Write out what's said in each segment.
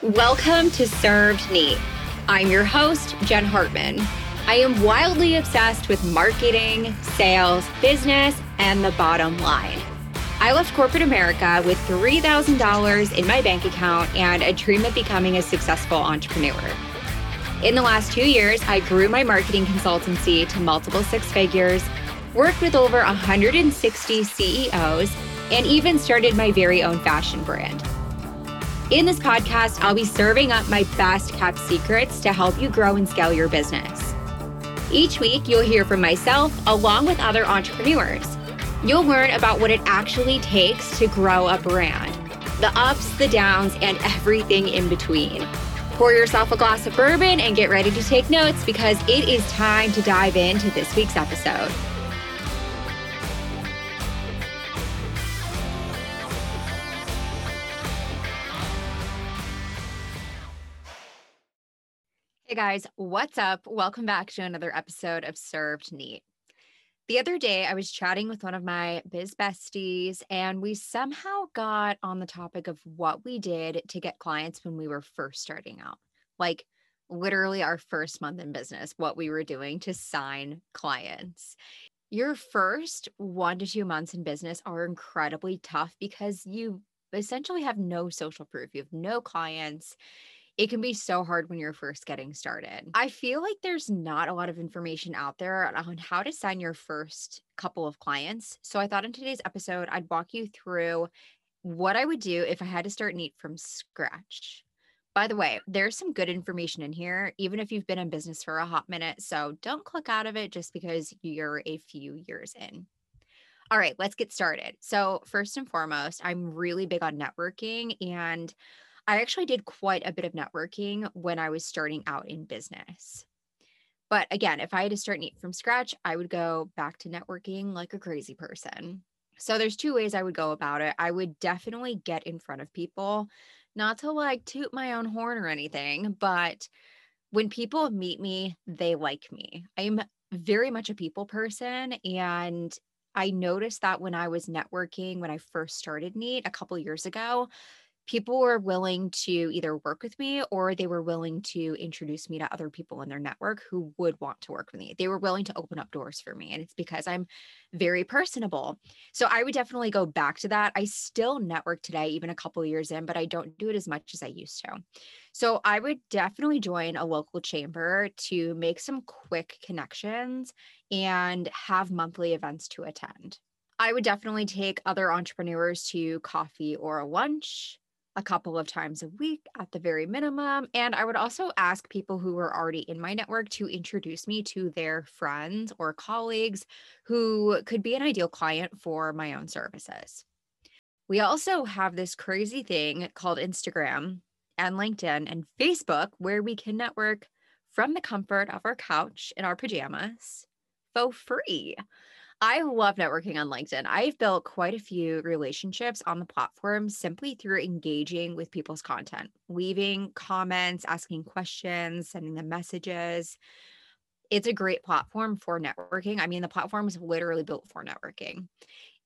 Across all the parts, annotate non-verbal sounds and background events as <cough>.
Welcome to Served Neat. I'm your host, Jen Hartman. I am wildly obsessed with marketing, sales, business, and the bottom line. I left corporate America with $3,000 in my bank account and a dream of becoming a successful entrepreneur. In the last two years, I grew my marketing consultancy to multiple six figures, worked with over 160 CEOs, and even started my very own fashion brand. In this podcast, I'll be serving up my best kept secrets to help you grow and scale your business. Each week, you'll hear from myself along with other entrepreneurs. You'll learn about what it actually takes to grow a brand, the ups, the downs, and everything in between. Pour yourself a glass of bourbon and get ready to take notes because it is time to dive into this week's episode. Hey guys, what's up? Welcome back to another episode of Served Neat. The other day, I was chatting with one of my biz besties, and we somehow got on the topic of what we did to get clients when we were first starting out. Like, literally, our first month in business, what we were doing to sign clients. Your first one to two months in business are incredibly tough because you essentially have no social proof, you have no clients it can be so hard when you're first getting started. I feel like there's not a lot of information out there on how to sign your first couple of clients. So I thought in today's episode, I'd walk you through what I would do if I had to start Neat from scratch. By the way, there's some good information in here, even if you've been in business for a hot minute. So don't click out of it just because you're a few years in. All right, let's get started. So, first and foremost, I'm really big on networking and I actually did quite a bit of networking when I was starting out in business. But again, if I had to start Neat from scratch, I would go back to networking like a crazy person. So there's two ways I would go about it. I would definitely get in front of people, not to like toot my own horn or anything, but when people meet me, they like me. I'm very much a people person and I noticed that when I was networking when I first started Neat a couple years ago, people were willing to either work with me or they were willing to introduce me to other people in their network who would want to work with me. They were willing to open up doors for me. And it's because I'm very personable. So I would definitely go back to that. I still network today, even a couple years in, but I don't do it as much as I used to. So I would definitely join a local chamber to make some quick connections and have monthly events to attend. I would definitely take other entrepreneurs to coffee or a lunch a couple of times a week at the very minimum. And I would also ask people who were already in my network to introduce me to their friends or colleagues who could be an ideal client for my own services. We also have this crazy thing called Instagram and LinkedIn and Facebook where we can network from the comfort of our couch in our pajamas for free. I love networking on LinkedIn. I've built quite a few relationships on the platform simply through engaging with people's content, leaving comments, asking questions, sending them messages. It's a great platform for networking. I mean, the platform is literally built for networking.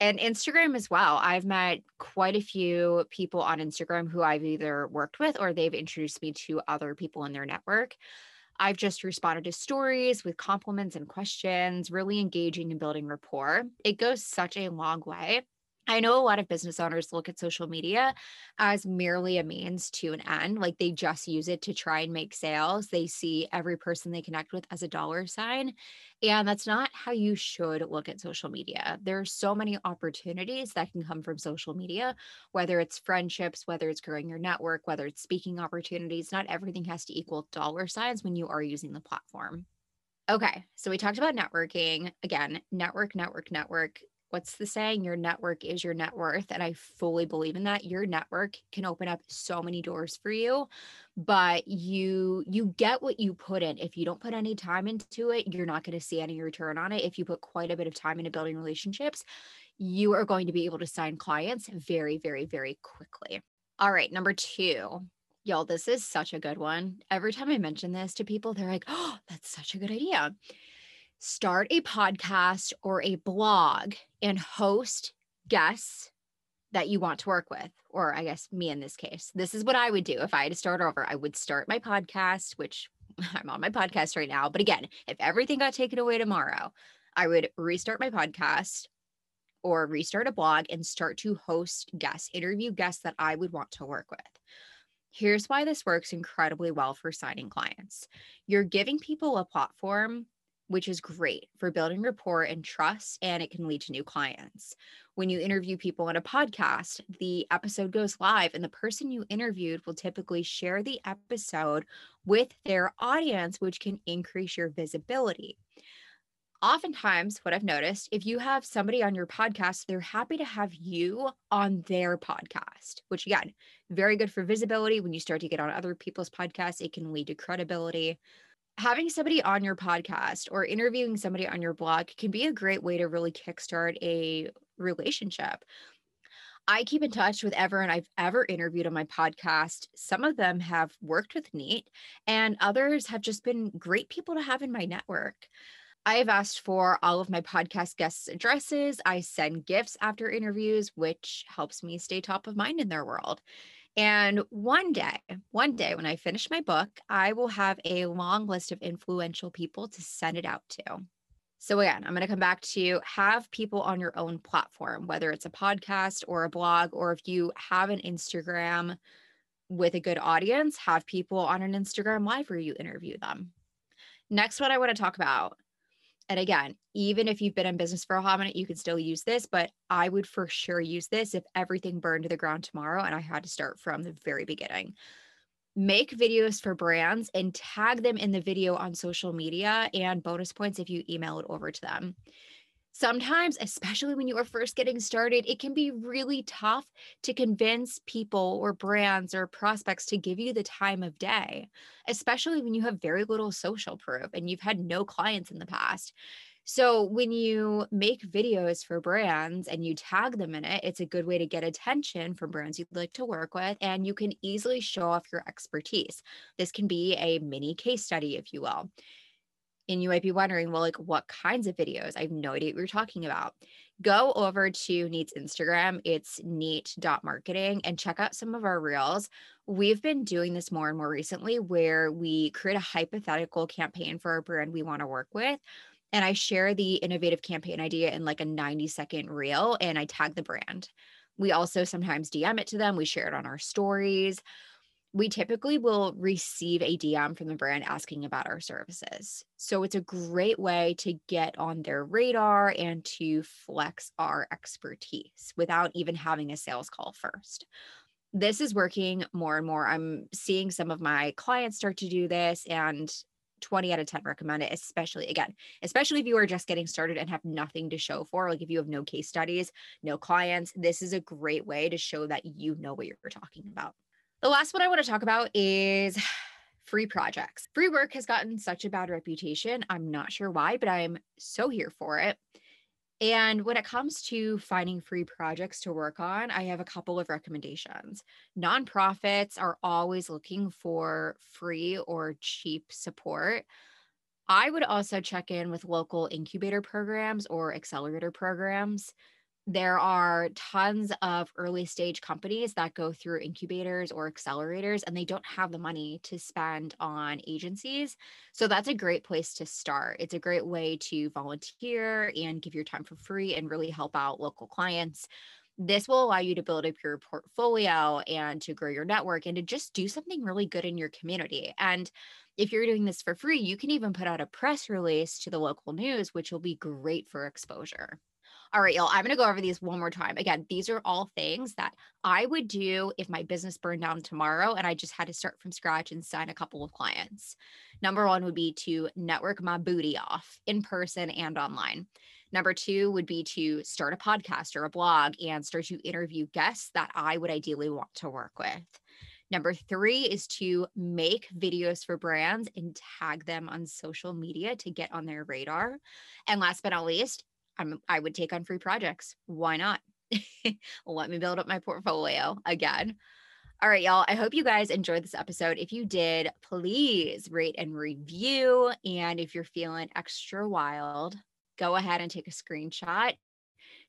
And Instagram as well. I've met quite a few people on Instagram who I've either worked with or they've introduced me to other people in their network. I've just responded to stories with compliments and questions, really engaging and building rapport. It goes such a long way. I know a lot of business owners look at social media as merely a means to an end. Like they just use it to try and make sales. They see every person they connect with as a dollar sign. And that's not how you should look at social media. There are so many opportunities that can come from social media, whether it's friendships, whether it's growing your network, whether it's speaking opportunities. Not everything has to equal dollar signs when you are using the platform. Okay, so we talked about networking. Again, network, network, network what's the saying? Your network is your net worth and i fully believe in that. Your network can open up so many doors for you but you you get what you put in. If you don't put any time into it you're not going to see any return on it. If you put quite a bit of time into building relationships you are going to be able to sign clients very very very quickly. All right number 2 Y'all, this is such a good one. Every time I mention this to people, they're like, oh, that's such a good idea start a podcast or a blog and host guests that you want to work with, or I guess me in this case. This is what I would do if I had to start over. I would start my podcast, which <laughs> I'm on my podcast right now. But again, if everything got taken away tomorrow, I would restart my podcast or restart a blog and start to host guests, interview guests that I would want to work with. Here's why this works incredibly well for signing clients. You're giving people a platform which is great for building rapport and trust, and it can lead to new clients. When you interview people on a podcast, the episode goes live, and the person you interviewed will typically share the episode with their audience, which can increase your visibility. Oftentimes, what I've noticed, if you have somebody on your podcast, they're happy to have you on their podcast, which again, very good for visibility. When you start to get on other people's podcasts, it can lead to credibility having somebody on your podcast or interviewing somebody on your blog can be a great way to really kickstart a relationship. I keep in touch with everyone I've ever interviewed on my podcast. Some of them have worked with Neat, and others have just been great people to have in my network. I have asked for all of my podcast guests' addresses. I send gifts after interviews, which helps me stay top of mind in their world. And one day, one day when I finish my book, I will have a long list of influential people to send it out to. So, again, I'm going to come back to have people on your own platform, whether it's a podcast or a blog, or if you have an Instagram with a good audience, have people on an Instagram live where you interview them. Next, what I want to talk about and again, even if you've been in business for a hot minute, you can still use this, but I would for sure use this if everything burned to the ground tomorrow and I had to start from the very beginning. Make videos for brands and tag them in the video on social media and bonus points if you email it over to them sometimes, especially when you are first getting started, it can be really tough to convince people or brands or prospects to give you the time of day, especially when you have very little social proof and you've had no clients in the past. So, when you make videos for brands and you tag them in it, it's a good way to get attention from brands you'd like to work with, and you can easily show off your expertise. This can be a mini case study, if you will and you might be wondering, well, like what kinds of videos? I have no idea what you're talking about. Go over to Neat's Instagram. It's neat.marketing and check out some of our reels. We've been doing this more and more recently where we create a hypothetical campaign for a brand we want to work with. And I share the innovative campaign idea in like a 90 second reel and I tag the brand. We also sometimes DM it to them. We share it on our stories we typically will receive a DM from the brand asking about our services. So it's a great way to get on their radar and to flex our expertise without even having a sales call first. This is working more and more. I'm seeing some of my clients start to do this and 20 out of 10 recommend it, especially again, especially if you are just getting started and have nothing to show for. Like if you have no case studies, no clients, this is a great way to show that you know what you're talking about. The last one I want to talk about is <sighs> free projects. Free work has gotten such a bad reputation. I'm not sure why, but I'm so here for it. And when it comes to finding free projects to work on, I have a couple of recommendations. Nonprofits are always looking for free or cheap support. I would also check in with local incubator programs or accelerator programs there are tons of early stage companies that go through incubators or accelerators and they don't have the money to spend on agencies. So that's a great place to start. It's a great way to volunteer and give your time for free and really help out local clients. This will allow you to build up your portfolio and to grow your network and to just do something really good in your community. And if you're doing this for free, you can even put out a press release to the local news, which will be great for exposure. All right, y'all, I'm going to go over these one more time. Again, these are all things that I would do if my business burned down tomorrow and I just had to start from scratch and sign a couple of clients. Number one would be to network my booty off in person and online. Number two would be to start a podcast or a blog and start to interview guests that I would ideally want to work with. Number three is to make videos for brands and tag them on social media to get on their radar. And last but not least, I'm, I would take on free projects. Why not? <laughs> Let me build up my portfolio again. All right, y'all. I hope you guys enjoyed this episode. If you did, please rate and review. And if you're feeling extra wild, go ahead and take a screenshot.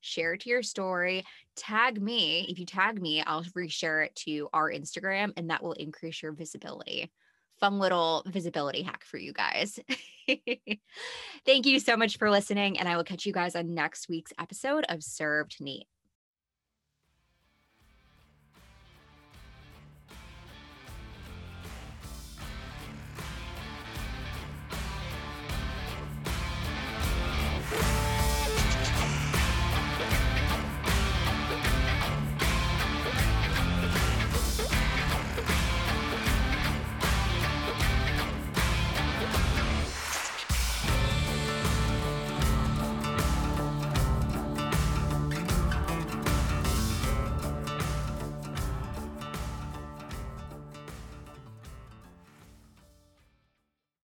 share it to your story, tag me. If you tag me, I'll reshare it to our Instagram and that will increase your visibility. Fun little visibility hack for you guys. <laughs> Thank you so much for listening, and I will catch you guys on next week's episode of Served Neat.